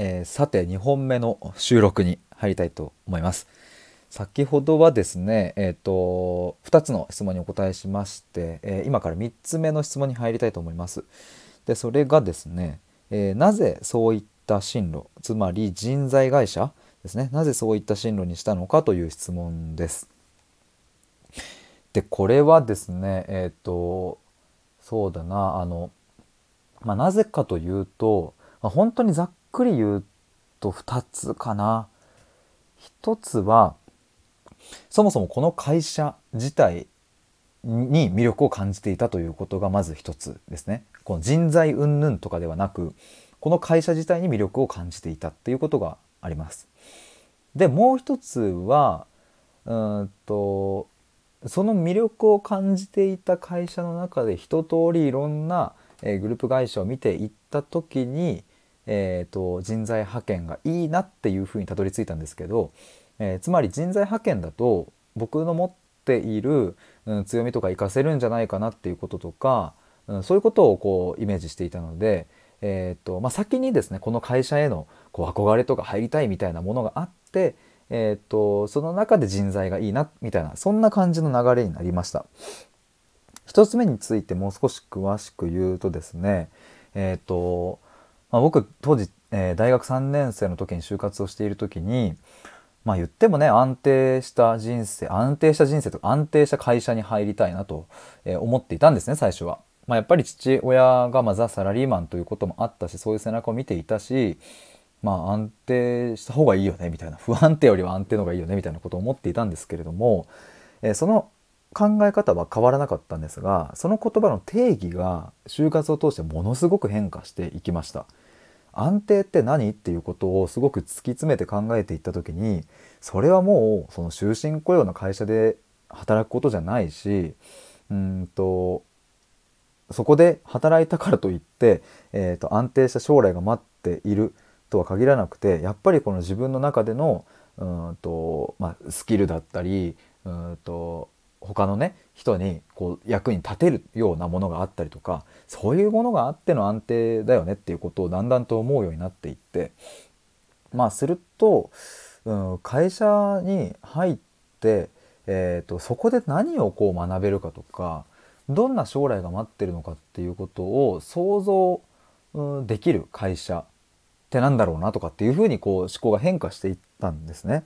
えー、さて2本目の収録に入りたいと思います。先ほどはですねえっ、ー、と2つの質問にお答えしまして、えー、今から3つ目の質問に入りたいと思います。でそれがですね、えなぜそういった進路つまり人材会社ですねなぜそういった進路にしたのかという質問です。でこれはですねえっ、とそうだなあの、まあ、なぜかというと、まあ、本当にざっくり言うと2つかな。1つはそもそもこの会社自体に魅力を感じていたということがまず1つですね。この人材云々とかではなくこの会社自体に魅力を感じていたっていうことがあります。でもう一つはうんとその魅力を感じていた会社の中で一通りいろんなグループ会社を見ていった時にえーと、人材派遣がいいなっていうふうにたどり着いたんですけど、えー、つまり人材派遣だと僕の持っている、うん、強みとか活かせるんじゃないかなっていうこととか、うん、そういうことをこうイメージしていたので、えーとまあ、先にですねこの会社へのこう憧れとか入りたいみたいなものがあって、えーと、その中で人材がいいなみたいなそんな感じの流れになりました。一つ目についてもう少し詳しく言うとですねえっ、ー、とまあ、僕当時、えー、大学3年生の時に就活をしている時にまあ言ってもね安定した人生安定した人生とか安定した会社に入りたいなと、思っていたんですね最初は。まあ、やっぱり父親がまザ・サラリーマンということもあったしそういう背中を見ていたしまあ安定した方がいいよねみたいな不安定よりは安定の方がいいよねみたいなことを思っていたんですけれども、えー、その考え方は変わらなかったんですがその言葉の定義が就活を通してものすごく変化していきました。安定って何？っていうことをすごく突き詰めて考えていった時にそれはもうその終身雇用の会社で働くことじゃないしうんとそこで働いたからといって、えーと、安定した将来が待っているとは限らなくてやっぱりこの自分の中でのうんと、まあ、スキルだったりうんと他のね人にこう役に立てるようなものがあったりとかそういうものがあっての安定だよねっていうことをだんだんと思うようになっていってまあすると、うん、会社に入って、えーと、そこで何をこう学べるかとかどんな将来が待ってるのかっていうことを想像、うん、できる会社ってなんだろうなとかっていうふうにこう思考が変化していったんですね。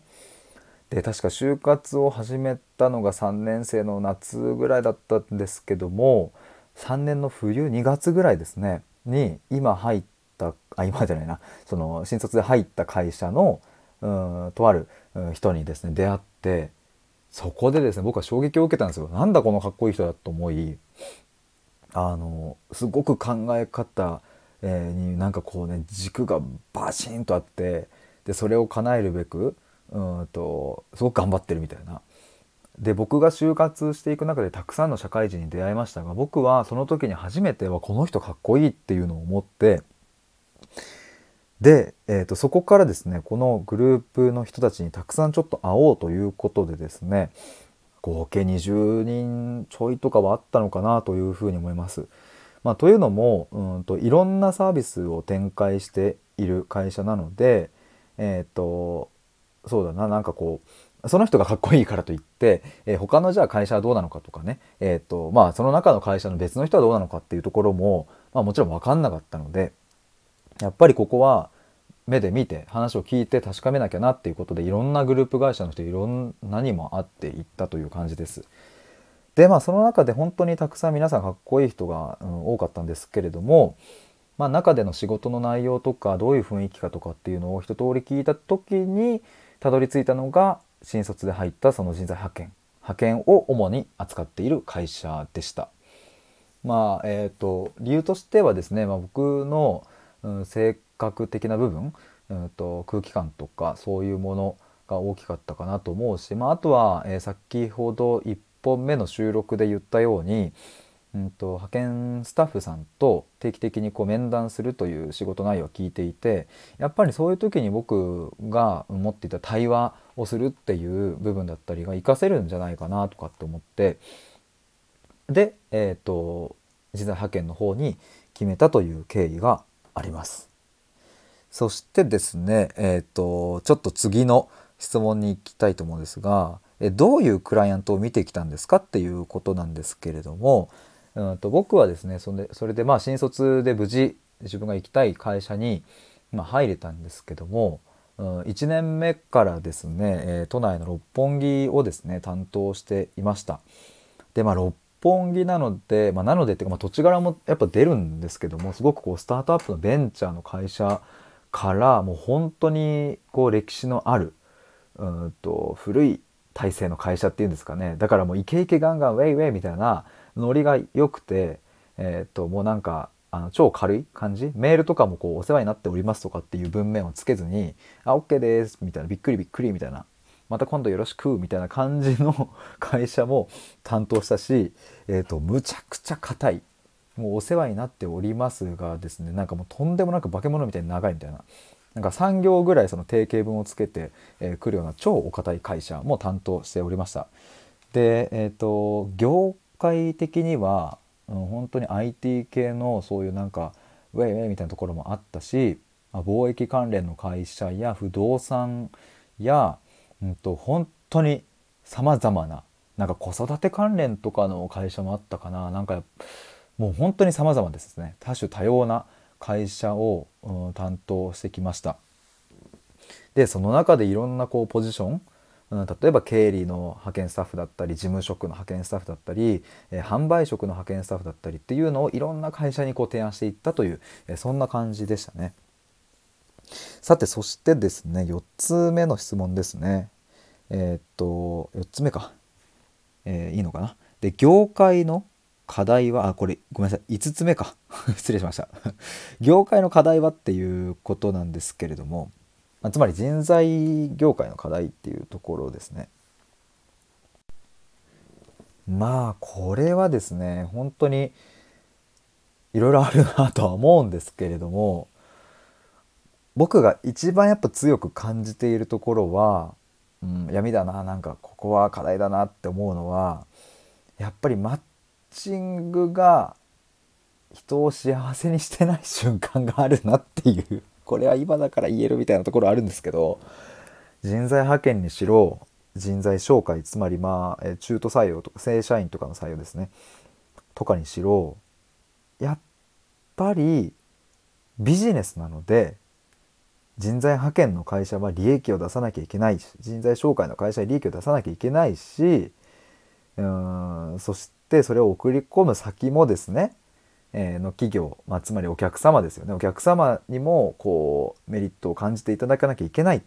で確か就活を始めたのが3年生の夏ぐらいだったんですけども3年の冬2月ぐらいですねに今入ったあ今じゃないなその新卒で入った会社のうんとある人にですね出会ってそこでですね僕は衝撃を受けたんですよ。なんだこのかっこいい人だと思いあのすごく考え方、になんかこうね軸がバシンとあってでそれを叶えるべくうんとすごく頑張ってるみたいな。で僕が就活していく中でたくさんの社会人に出会いましたが僕はその時に初めてはこの人かっこいいっていうのを思ってで、えーと、そこからですねこのグループの人たちにたくさんちょっと会おうということでですね合計20人ちょいとかはあったのかなというふうに思います。まあ、というのもうんといろんなサービスを展開している会社なので、えーとそうだななんかこうその人がかっこいいからといって、えー、他のじゃあ会社はどうなのかとかね、えーとまあ、その中の会社の別の人はどうなのかっていうところも、まあ、もちろん分かんなかったのでやっぱりここは目で見て話を聞いて確かめなきゃなっていうことでいろんなグループ会社の人いろんなにも会っていったという感じです。でまあその中で本当にたくさん皆さんかっこいい人が、うん、多かったんですけれども、まあ、中での仕事の内容とかどういう雰囲気かとかっていうのを一通り聞いた時にたどり着いたのが新卒で入ったその人材派遣派遣を主に扱っている会社でした。まあえーと、理由としてはですね、まあ、僕の、うん、性格的な部分、うんと、空気感とかそういうものが大きかったかなと思うし、まあ、あとは、えー、先ほど1本目の収録で言ったようにうんと、派遣スタッフさんと定期的にこう面談するという仕事内容を聞いていてやっぱりそういう時に僕が持っていた対話をするっていう部分だったりが活かせるんじゃないかなとかって思ってで、えーと、人材派遣の方に決めたという経緯があります。そしてですねえっ、とちょっと次の質問に行きたいと思うんですがどういうクライアントを見てきたんですかっていうことなんですけれども、うん、と僕はですねそれでそれでまあ新卒で無事自分が行きたい会社に、ま、入れたんですけども、うん、1年目からですね、えー、都内の六本木をですね担当していました。でまあ六本木なので、まあ、なのでっていうか、まあ、土地柄もやっぱ出るんですけどもすごくこうスタートアップのベンチャーの会社からもう本当にこう歴史のあるうんと古い体制の会社っていうんですかねだからもうイケイケガンガンウェイウェイみたいなノリが良くて、えー、ともうなんかあの超軽い感じ？メールとかもこうお世話になっておりますとかっていう文面をつけずに「あ OK です」みたいな「びっくりびっくり」みたいなまた今度よろしくみたいな感じの 会社も担当したし、えーと、むちゃくちゃ硬いもうお世話になっておりますがですねなんかもうとんでもなく化け物みたいに長いみたいななんか3行ぐらいその定型文をつけてく、えー、るような超お堅い会社も担当しておりました。でえっ、ー、と業界的には、うん、本当に IT 系のそういうなんかウェイウェイみたいなところもあったしま貿易関連の会社や不動産やうんと、本当にさまざまななんか子育て関連とかの会社もあったかな。なんかもう本当にさまざまですね。多種多様な会社を、うん、担当してきました。でその中でいろんなこうポジション、例えば経理の派遣スタッフだったり事務職の派遣スタッフだったり、え、販売職の派遣スタッフだったりっていうのをいろんな会社にこう提案していったという、え、そんな感じでしたね。さてそしてですね4つ目の質問ですね。えー、っと4つ目か、えー、いいのかな。で業界の課題はあこれごめんなさい5つ目か 失礼しました業界の課題はっていうことなんですけれども、まあ、つまり人材業界の課題っていうところですね。まあこれはですね本当にいろいろあるなとは思うんですけれども僕が一番やっぱ強く感じているところは、うん、闇だななんかここは課題だなって思うのはやっぱりマッチングが人を幸せにしてない瞬間があるなっていうこれは今だから言えるみたいなところあるんですけど人材派遣にしろ人材紹介つまりまあ中途採用とか正社員とかの採用ですね。とかにしろやっぱりビジネスなので人材派遣の会社は利益を出さなきゃいけないし人材紹介の会社は利益を出さなきゃいけないしうんそしてそれを送り込む先もですね、の企業、まあ、つまりお客様ですよね。お客様にもこうメリットを感じていただかなきゃいけない、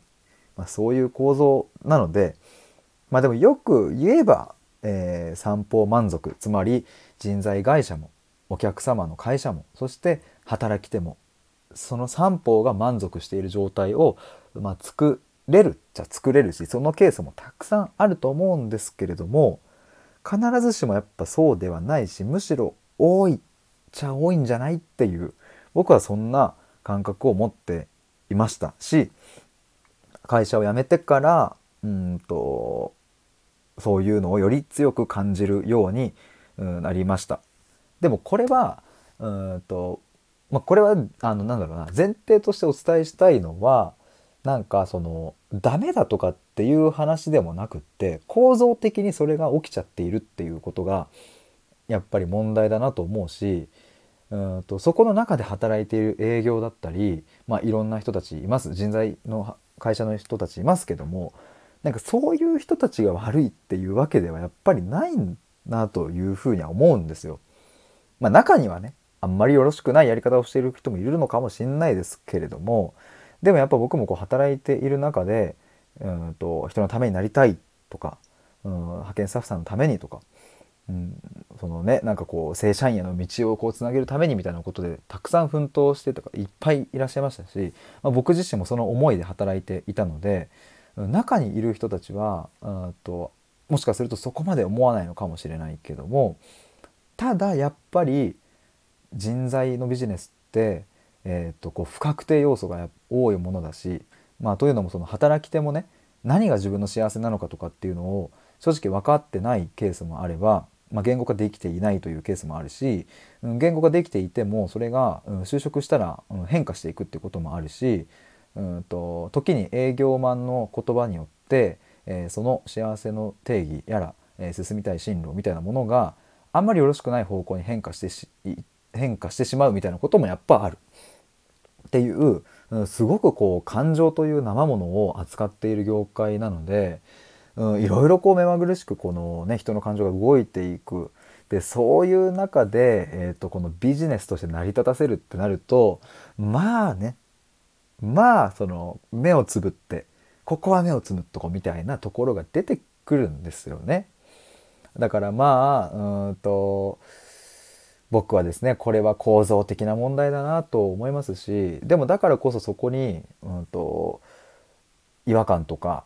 まあ、そういう構造なのでまあでもよく言えば、えー、三方満足。つまり人材会社もお客様の会社もそして働き手もその三方が満足している状態を、まあ、作れるじゃ作れるしそのケースもたくさんあると思うんですけれども必ずしもやっぱそうではないしむしろ多い。ちゃ多いんじゃないっていう僕はそんな感覚を持っていましたし会社を辞めてからうんとそういうのをより強く感じるようになりました。でもこれはうんとまあ、これはあのなんだろうな前提としてお伝えしたいのはなんかそのダメだとかっていう話でもなくって構造的にそれが起きちゃっているっていうことがやっぱり問題だなと思うしうんとそこの中で働いている営業だったり、まあ、いろんな人たちいます人材の会社の人たちいますけどもなんかそういう人たちが悪いっていうわけではやっぱりないなというふうには思うんですよ。まあ、中にはねあんまりよろしくないやり方をしている人もいるのかもしれないですけれどもでもやっぱ僕もこう働いている中でうんと人のためになりたいとか、うん、派遣スタッフさんのためにとか、うん、そのねなんかこう正社員への道をこうつなげるためにみたいなことでたくさん奮闘してとかいっぱいいらっしゃいましたし、まあ、僕自身もその思いで働いていたので中にいる人たちはともしかするとそこまで思わないのかもしれないけどもただやっぱり人材のビジネスって、えー、とこう不確定要素が多いものだし、まあ、というのもその働き手もね何が自分の幸せなのかとかっていうのを正直分かってないケースもあればまあ、言語化できていないというケースもあるし、うん、言語化できていてもそれが、うん、就職したら、うん、変化していくってこともあるし、うんと、時に営業マンの言葉によって、えー、その幸せの定義やら、えー、進みたい進路みたいなものがあんまりよろしくない方向に変化してし変化してしまうみたいなこともやっぱある。っていう、うん、すごくこう感情という生ものを扱っている業界なので、うん、いろいろこう目まぐるしくこのね人の感情が動いていくでそういう中で、えーと、このビジネスとして成り立たせるってなるとまあねまあその目をつぶってここは目をつむっとこみたいなところが出てくるんですよね。だからまあうんと僕はですねこれは構造的な問題だなと思いますしでもだからこそそこにうんと違和感とか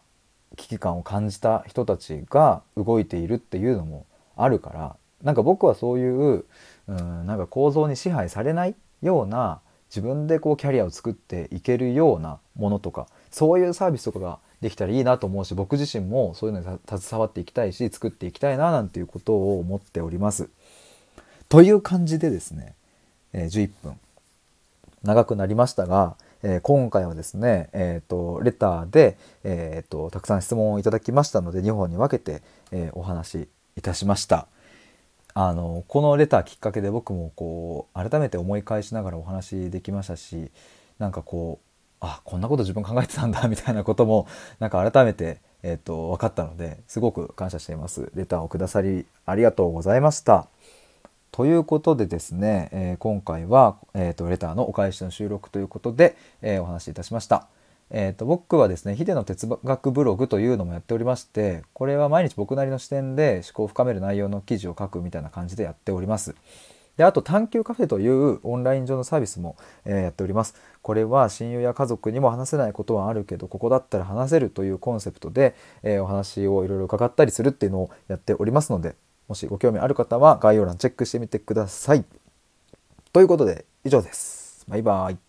危機感を感じた人たちが動いているっていうのもあるからなんか僕はそういううんなんか構造に支配されないような自分でこうキャリアを作っていけるようなものとかそういうサービスとかができたらいいなと思うし僕自身もそういうのに携わっていきたいし作っていきたいななんていうことを思っております。という感じでですね、え、11分長くなりましたがえー、今回はですね、えーと、レターで、えーと、たくさん質問をいただきましたので2本に分けて、えー、お話しいたしました。あのこのレターきっかけで僕もこう改めて思い返しながらお話できましたしなんかこうあこんなこと自分考えてたんだみたいなこともなんか改めて、えーと分かったのですごく感謝しています。レターをくださりありがとうございました。ということでですね、えー、今回は、えーと、レターのお返しの収録ということで、えー、お話しいたしました。えーと、僕はですねヒデの哲学ブログというのもやっておりましてこれは毎日僕なりの視点で思考を深める内容の記事を書くみたいな感じでやっております。であと探究カフェというオンライン上のサービスも、えー、やっております。これは親友や家族にも話せないことはあるけどここだったら話せるというコンセプトで、えー、お話をいろいろ伺ったりするっていうのをやっておりますのでもしご興味ある方は概要欄チェックしてみてください。ということで以上です。バイバイ。